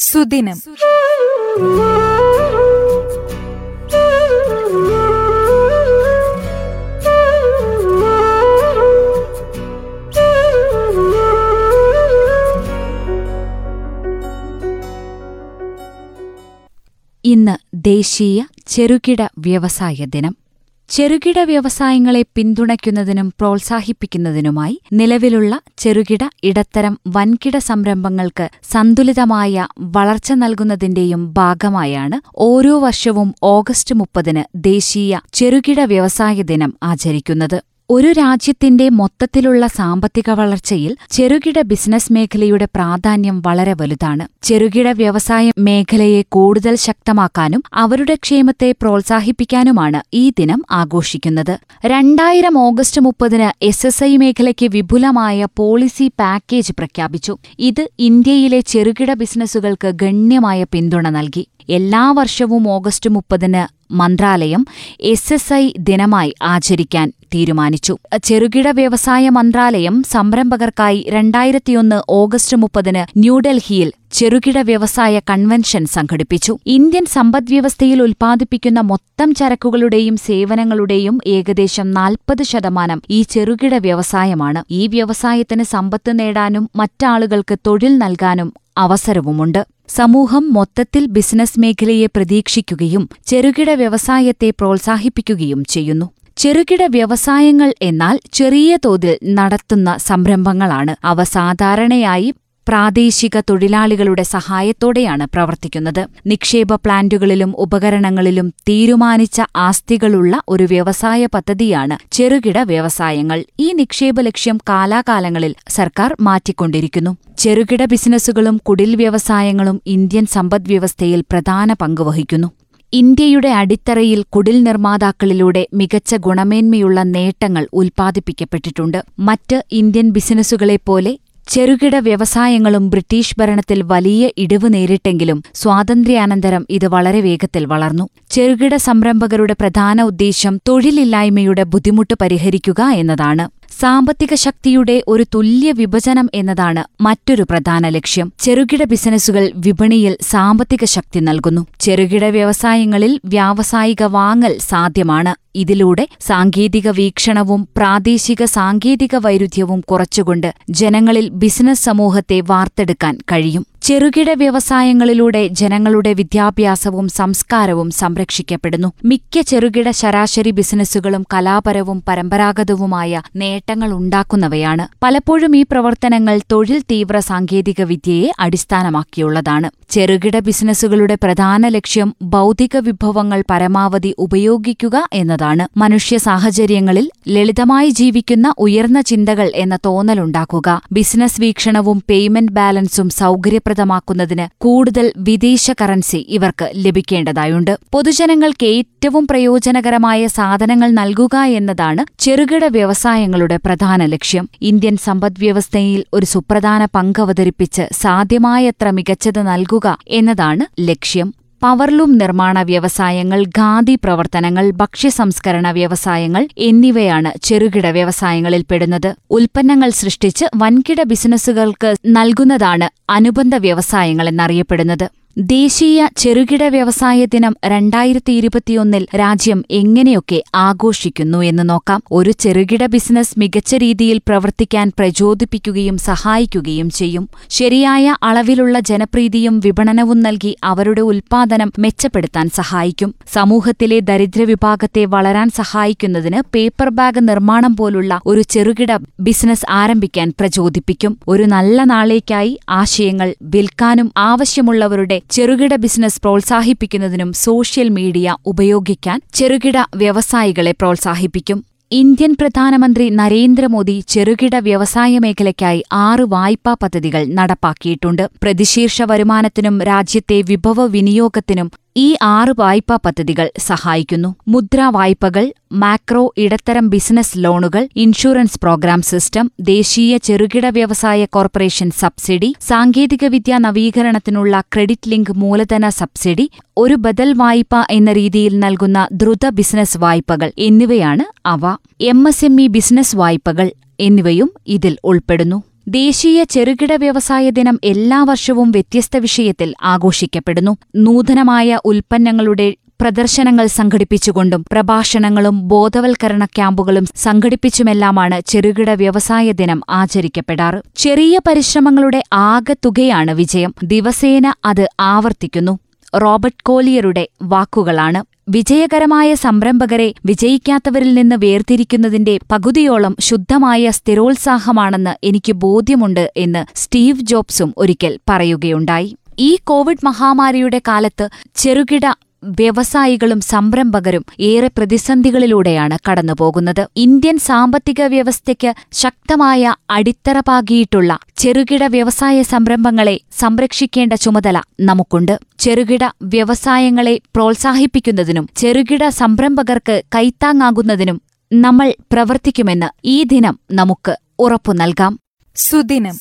സുദിനം. ഇന്ന് ദേശീയ ചെറുകിട വ്യവസായ ദിനം. ചെറുകിട വ്യവസായങ്ങളെ പിന്തുണയ്ക്കുന്നതിനും പ്രോത്സാഹിപ്പിക്കുന്നതിനുമായി നിലവിലുള്ള ചെറുകിട ഇടത്തരം വൻകിട സംരംഭങ്ങൾക്ക് സന്തുലിതമായ വളർച്ച നൽകുന്നതിന്റെയും ഭാഗമായാണ് ഓരോ വർഷവും ഓഗസ്റ്റ് മുപ്പതിന് ദേശീയ ചെറുകിട വ്യവസായ ദിനം ആചരിക്കുന്നത്. ഒരു രാജ്യത്തിന്റെ മൊത്തത്തിലുള്ള സാമ്പത്തിക വളർച്ചയിൽ ചെറുകിട ബിസിനസ് മേഖലയുടെ പ്രാധാന്യം വളരെ വലുതാണ്. ചെറുകിട വ്യവസായ മേഖലയെ കൂടുതൽ ശക്തമാക്കാനും അവരുടെ ക്ഷേമത്തെ പ്രോത്സാഹിപ്പിക്കാനുമാണ് ഈ ദിനം ആഘോഷിക്കുന്നത്. രണ്ടായിരം ഓഗസ്റ്റ് മുപ്പതിന് എസ് എസ് ഐ മേഖലയ്ക്ക് വിപുലമായ പോളിസി പാക്കേജ് പ്രഖ്യാപിച്ചു. ഇത് ഇന്ത്യയിലെ ചെറുകിട ബിസിനസ്സുകൾക്ക് ഗണ്യമായ പിന്തുണ നൽകി. എല്ലാ വർഷവും ഓഗസ്റ്റ് മുപ്പതിന് മന്ത്രാലയം എസ് എസ് ഐ ദിനമായി ആചരിക്കാൻ തീരുമാനിച്ചു. ചെറുകിട വ്യവസായ മന്ത്രാലയം സംരംഭകർക്കായി രണ്ടായിരത്തിയൊന്ന് ഓഗസ്റ്റ് മുപ്പതിന് ന്യൂഡൽഹിയിൽ ചെറുകിട വ്യവസായ കൺവെൻഷൻ സംഘടിപ്പിച്ചു. ഇന്ത്യൻ സമ്പദ്വ്യവസ്ഥയിൽ ഉൽപ്പാദിപ്പിക്കുന്ന മൊത്തം ചരക്കുകളുടെയും സേവനങ്ങളുടെയും ഏകദേശം നാൽപ്പത് ശതമാനം ഈ ചെറുകിട വ്യവസായമാണ്. ഈ വ്യവസായത്തിന് സമ്പത്ത് നേടാനും മറ്റാളുകൾക്ക് തൊഴിൽ നൽകാനും അവസരവുമുണ്ട്. സമൂഹം മൊത്തത്തിൽ ബിസിനസ് മേഖലയെ പ്രതീക്ഷിക്കുകയും ചെറുകിട വ്യവസായത്തെ പ്രോത്സാഹിപ്പിക്കുകയും ചെയ്യുന്നു. ചെറുകിട വ്യവസായങ്ങൾ എന്നാൽ ചെറിയ തോതിൽ നടത്തുന്ന സംരംഭങ്ങളാണ്. അവ സാധാരണയായി പ്രാദേശിക തൊഴിലാളികളുടെ സഹായത്തോടെയാണ് പ്രവർത്തിക്കുന്നത്. നിക്ഷേപ പ്ലാന്റുകളിലും ഉപകരണങ്ങളിലും തീരുമാനിച്ച ആസ്തികളുള്ള ഒരു വ്യവസായ പദ്ധതിയാണ് ചെറുകിട വ്യവസായങ്ങൾ. ഈ നിക്ഷേപ ലക്ഷ്യം കാലാകാലങ്ങളിൽ സർക്കാർ മാറ്റിക്കൊണ്ടിരിക്കുന്നു. ചെറുകിട ബിസിനസ്സുകളും കുടിൽ വ്യവസായങ്ങളും ഇന്ത്യൻ സമ്പദ്വ്യവസ്ഥയിൽ പ്രധാന പങ്കുവഹിക്കുന്നു ഇന്ത്യയുടെ അടിത്തറയിൽ കുടിൽ നിർമ്മാതാക്കളിലൂടെ മികച്ച ഗുണമേന്മയുള്ള നേട്ടങ്ങൾ ഉൽപ്പാദിപ്പിക്കപ്പെട്ടിട്ടുണ്ട്. മറ്റ് ഇന്ത്യൻ ബിസിനസ്സുകളെപ്പോലെ ചെറുകിട വ്യവസായങ്ങളും ബ്രിട്ടീഷ് ഭരണത്തിൽ വലിയ ഇടിവ് നേരിട്ടെങ്കിലും സ്വാതന്ത്ര്യാനന്തരം ഇത് വളരെ വേഗത്തിൽ വളർന്നു. ചെറുകിട സംരംഭകരുടെ പ്രധാന ഉദ്ദേശ്യം തൊഴിലില്ലായ്മയുടെ ബുദ്ധിമുട്ട് പരിഹരിക്കുക എന്നതാണ്. സാമ്പത്തിക ശക്തിയുടെ ഒരു തുല്യ വിഭജനം എന്നതാണ് മറ്റൊരു പ്രധാന ലക്ഷ്യം. ചെറുകിട ബിസിനസ്സുകൾ വിപണിയിൽ സാമ്പത്തിക ശക്തി നൽകുന്നു. ചെറുകിട വ്യവസായങ്ങളിൽ വ്യാവസായിക വാങ്ങൽ സാധ്യമാണ്. ഇതിലൂടെ സാങ്കേതിക വീക്ഷണവും പ്രാദേശിക സാങ്കേതിക വൈരുദ്ധ്യവും കുറച്ചുകൊണ്ട് ജനങ്ങളിൽ ബിസിനസ് സമൂഹത്തെ വാർത്തെടുക്കാൻ കഴിയും. ചെറുകിട വ്യവസായങ്ങളിലൂടെ ജനങ്ങളുടെ വിദ്യാഭ്യാസവും സംസ്കാരവും സംരക്ഷിക്കപ്പെടുന്നു. മിക്ക ചെറുകിട ശരാശരി ബിസിനസ്സുകളും കലാപരവും പരമ്പരാഗതവുമായ നേട്ടങ്ങൾ ഉണ്ടാക്കുന്നവയാണ്. പലപ്പോഴും ഈ പ്രവർത്തനങ്ങൾ തൊഴിൽ തീവ്ര സാങ്കേതിക വിദ്യയെ അടിസ്ഥാനമാക്കിയുള്ളതാണ്. ചെറുകിട ബിസിനസ്സുകളുടെ പ്രധാന ലക്ഷ്യം ഭൗതിക വിഭവങ്ങൾ പരമാവധി ഉപയോഗിക്കുക എന്നതാണ്. മനുഷ്യ സാഹചര്യങ്ങളിൽ ലളിതമായി ജീവിക്കുന്ന ഉയർന്ന ചിന്തകൾ എന്ന തോന്നലുണ്ടാക്കുക. ബിസിനസ് വീക്ഷണവും പേയ്മെന്റ് ബാലൻസും സൗകര്യപ്രദമാക്കുന്നതിന് കൂടുതൽ വിദേശ കറൻസി ഇവർക്ക് ലഭിക്കേണ്ടതായുണ്ട്. പൊതുജനങ്ങൾക്ക് ഏറ്റവും പ്രയോജനകരമായ സാധനങ്ങൾ നൽകുക എന്നതാണ് ചെറുകിട വ്യവസായങ്ങളുടെ പ്രധാന ലക്ഷ്യം. ഇന്ത്യൻ സമ്പദ്വ്യവസ്ഥയിൽ ഒരു സുപ്രധാന പങ്ക് അവതരിപ്പിച്ച് സാധ്യമായത്ര മികച്ചത് നൽകുക എന്നതാണ് ലക്ഷ്യം. പവർലൂം നിർമ്മാണ വ്യവസായങ്ങൾ ഖാദി പ്രവർത്തനങ്ങൾ ഭക്ഷ്യസംസ്കരണ വ്യവസായങ്ങൾ എന്നിവയാണ് ചെറുകിട വ്യവസായങ്ങളിൽപ്പെടുന്നത് ഉൽപ്പന്നങ്ങൾ സൃഷ്ടിച്ച് വൻകിട ബിസിനസ്സുകൾക്ക് നൽകുന്നതാണ് അനുബന്ധ വ്യവസായങ്ങൾ എന്നറിയപ്പെടുന്നത് ദേശീയ ചെറുകിട വ്യവസായ ദിനം രണ്ടായിരത്തി ഇരുപത്തിയൊന്നിൽ രാജ്യം എങ്ങനെയൊക്കെ ആഘോഷിക്കുന്നു എന്ന് നോക്കാം. ഒരു ചെറുകിട ബിസിനസ് മികച്ച രീതിയിൽ പ്രവർത്തിക്കാൻ പ്രചോദിപ്പിക്കുകയും സഹായിക്കുകയും ചെയ്യും. ശരിയായ അളവിലുള്ള ജനപ്രീതിയും വിപണനവും നൽകി അവരുടെ ഉൽപ്പാദനം മെച്ചപ്പെടുത്താൻ സഹായിക്കും. സമൂഹത്തിലെ ദരിദ്ര വിഭാഗത്തെ വളരാൻ സഹായിക്കുന്നതിന് പേപ്പർ ബാഗ് നിർമ്മാണം പോലുള്ള ഒരു ചെറുകിട ബിസിനസ് ആരംഭിക്കാൻ പ്രചോദിപ്പിക്കും. ഒരു നല്ല നാളേക്കായി ആശയങ്ങൾ വിൽക്കാനും ആവശ്യമുള്ളവരുടെ ചെറുകിട ബിസിനസ് പ്രോത്സാഹിപ്പിക്കുന്നതിനും സോഷ്യൽ മീഡിയ ഉപയോഗിക്കാൻ ചെറുകിട വ്യവസായികളെ പ്രോത്സാഹിപ്പിക്കും. ഇന്ത്യൻ പ്രധാനമന്ത്രി നരേന്ദ്രമോദി ചെറുകിട വ്യവസായ മേഖലയ്ക്കായി ആറ് വായ്പാ പദ്ധതികൾ നടപ്പാക്കിയിട്ടുണ്ട്. പ്രതിശീർഷ വരുമാനത്തിനും രാജ്യത്തെ വിഭവ വിനിയോഗത്തിനും ഈ ആറ് വായ്പാ പദ്ധതികൾ സഹായിക്കുന്നു. മുദ്രാ വായ്പകൾ മാക്രോ ഇടത്തരം ബിസിനസ് ലോണുകൾ ഇൻഷുറൻസ് പ്രോഗ്രാം സിസ്റ്റം ദേശീയ ചെറുകിട വ്യവസായ കോർപ്പറേഷൻ സബ്സിഡി സാങ്കേതികവിദ്യ നവീകരണത്തിനുള്ള ക്രെഡിറ്റ് ലിങ്ക് മൂലധന സബ്സിഡി ഒരു ബദൽ വായ്പ എന്ന രീതിയിൽ നൽകുന്ന ദ്രുത ബിസിനസ് വായ്പകൾ എന്നിവയാണ് അവ. എം ബിസിനസ് വായ്പകൾ എന്നിവയും ഇതിൽ ഉൾപ്പെടുന്നു. ദേശീയ ചെറുകിട വ്യവസായ ദിനം എല്ലാ വർഷവും വ്യത്യസ്ത വിഷയത്തിൽ ആഘോഷിക്കപ്പെടുന്നു. നൂതനമായ ഉൽപ്പന്നങ്ങളുടെ പ്രദർശനങ്ങൾ സംഘടിപ്പിച്ചുകൊണ്ടും പ്രഭാഷണങ്ങളും ബോധവൽക്കരണ ക്യാമ്പുകളും സംഘടിപ്പിച്ചുമെല്ലാമാണ് ചെറുകിട വ്യവസായ ദിനം ആചരിക്കപ്പെടാറ്. ചെറിയ പരിശ്രമങ്ങളുടെ ആകെ തുകയാണ് വിജയം. ദിവസേന അത് ആവർത്തിക്കുന്നു. റോബർട്ട് കോലിയറുടെ വാക്കുകളാണ്. വിജയകരമായ സംരംഭകരെ വിജയിക്കാത്തവരിൽ നിന്ന് വേർതിരിക്കുന്നതിന്റെ പകുതിയോളം ശുദ്ധമായ സ്ഥിരോത്സാഹമാണെന്ന് എനിക്ക് ബോധ്യമുണ്ട് എന്ന് സ്റ്റീവ് ജോബ്സും ഒരിക്കൽ പറയുകയുണ്ടായി. ഈ കോവിഡ് മഹാമാരിയുടെ കാലത്ത് ചെറുകിട വ്യവസായികളും സംരംഭകരും ഏറെ പ്രതിസന്ധികളിലൂടെയാണ് കടന്നുപോകുന്നത്. ഇന്ത്യൻ സാമ്പത്തിക വ്യവസ്ഥയ്ക്ക് ശക്തമായ അടിത്തറ പാകിയിട്ടുള്ള ചെറുകിട വ്യവസായ സംരംഭങ്ങളെ സംരക്ഷിക്കേണ്ട ചുമതല നമുക്കുണ്ട്. ചെറുകിട വ്യവസായങ്ങളെ പ്രോത്സാഹിപ്പിക്കുന്നതിനും ചെറുകിട സംരംഭകർക്ക് കൈത്താങ്ങാകുന്നതിനും നമ്മൾ പ്രവർത്തിക്കുമെന്ന് ഈ ദിനം നമുക്ക് ഉറപ്പു നൽകാം. സുദിനം.